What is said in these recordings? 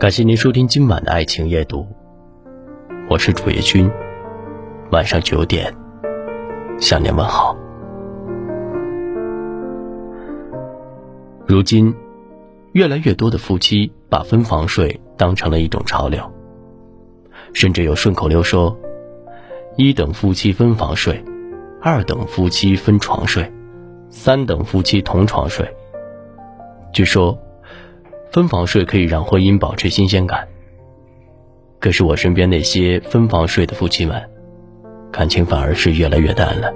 感谢您收听今晚的爱情夜读，我是主页君。晚上九点，向您问好。如今，越来越多的夫妻把分房睡当成了一种潮流，甚至有顺口溜说：“一等夫妻分房睡，二等夫妻分床睡，三等夫妻同床睡。”据说。分房睡可以让婚姻保持新鲜感，可是我身边那些分房睡的夫妻们，感情反而是越来越淡了。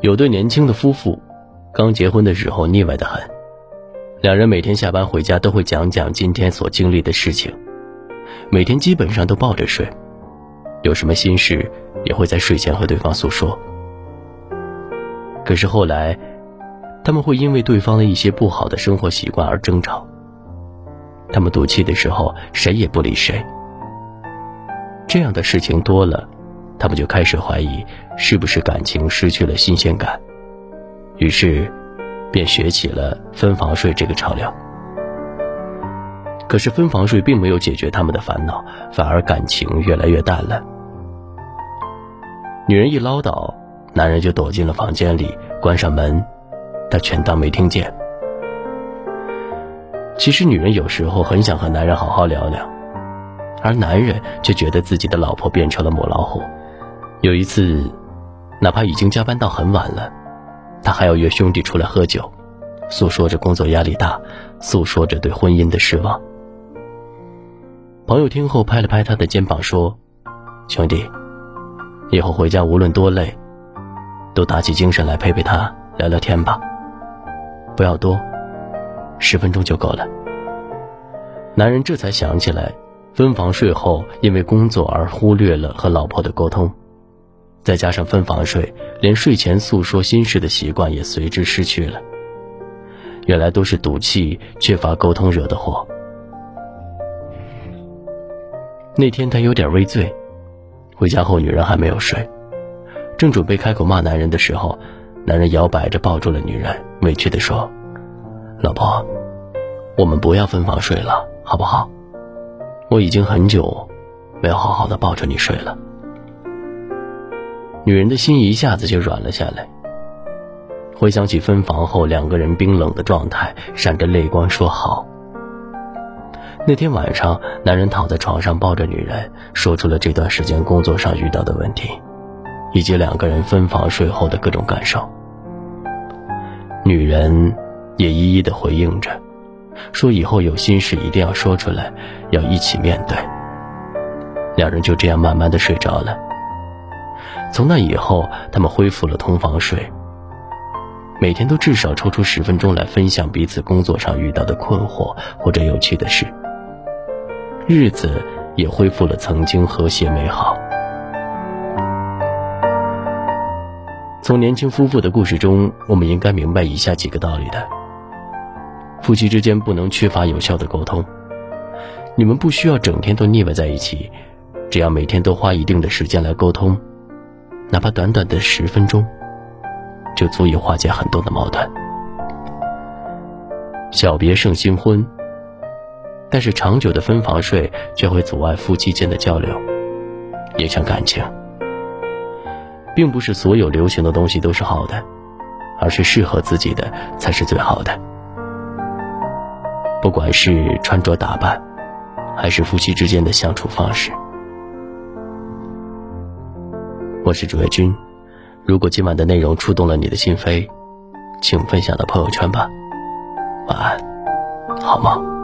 有对年轻的夫妇，刚结婚的时候腻歪的很，两人每天下班回家都会讲讲今天所经历的事情，每天基本上都抱着睡，有什么心事也会在睡前和对方诉说。可是后来。他们会因为对方的一些不好的生活习惯而争吵。他们赌气的时候，谁也不理谁。这样的事情多了，他们就开始怀疑是不是感情失去了新鲜感，于是，便学起了分房睡这个潮流。可是分房睡并没有解决他们的烦恼，反而感情越来越淡了。女人一唠叨，男人就躲进了房间里，关上门。他全当没听见。其实，女人有时候很想和男人好好聊聊，而男人却觉得自己的老婆变成了母老虎。有一次，哪怕已经加班到很晚了，他还要约兄弟出来喝酒，诉说着工作压力大，诉说着对婚姻的失望。朋友听后拍了拍他的肩膀说：“兄弟，以后回家无论多累，都打起精神来陪陪他聊聊天吧。”不要多，十分钟就够了。男人这才想起来，分房睡后因为工作而忽略了和老婆的沟通，再加上分房睡，连睡前诉说心事的习惯也随之失去了。原来都是赌气、缺乏沟通惹的祸。那天他有点微醉，回家后女人还没有睡，正准备开口骂男人的时候。男人摇摆着抱住了女人，委屈地说：“老婆，我们不要分房睡了，好不好？我已经很久没有好好的抱着你睡了。”女人的心一下子就软了下来。回想起分房后两个人冰冷的状态，闪着泪光说好。那天晚上，男人躺在床上抱着女人，说出了这段时间工作上遇到的问题，以及两个人分房睡后的各种感受。女人也一一的回应着，说以后有心事一定要说出来，要一起面对。两人就这样慢慢的睡着了。从那以后，他们恢复了同房睡，每天都至少抽出十分钟来分享彼此工作上遇到的困惑或者有趣的事，日子也恢复了曾经和谐美好。从年轻夫妇的故事中，我们应该明白以下几个道理的：夫妻之间不能缺乏有效的沟通。你们不需要整天都腻歪在一起，只要每天都花一定的时间来沟通，哪怕短短的十分钟，就足以化解很多的矛盾。小别胜新婚，但是长久的分房睡却会阻碍夫妻间的交流，影响感情。并不是所有流行的东西都是好的，而是适合自己的才是最好的。不管是穿着打扮，还是夫妻之间的相处方式。我是主页君，如果今晚的内容触动了你的心扉，请分享到朋友圈吧。晚安，好梦。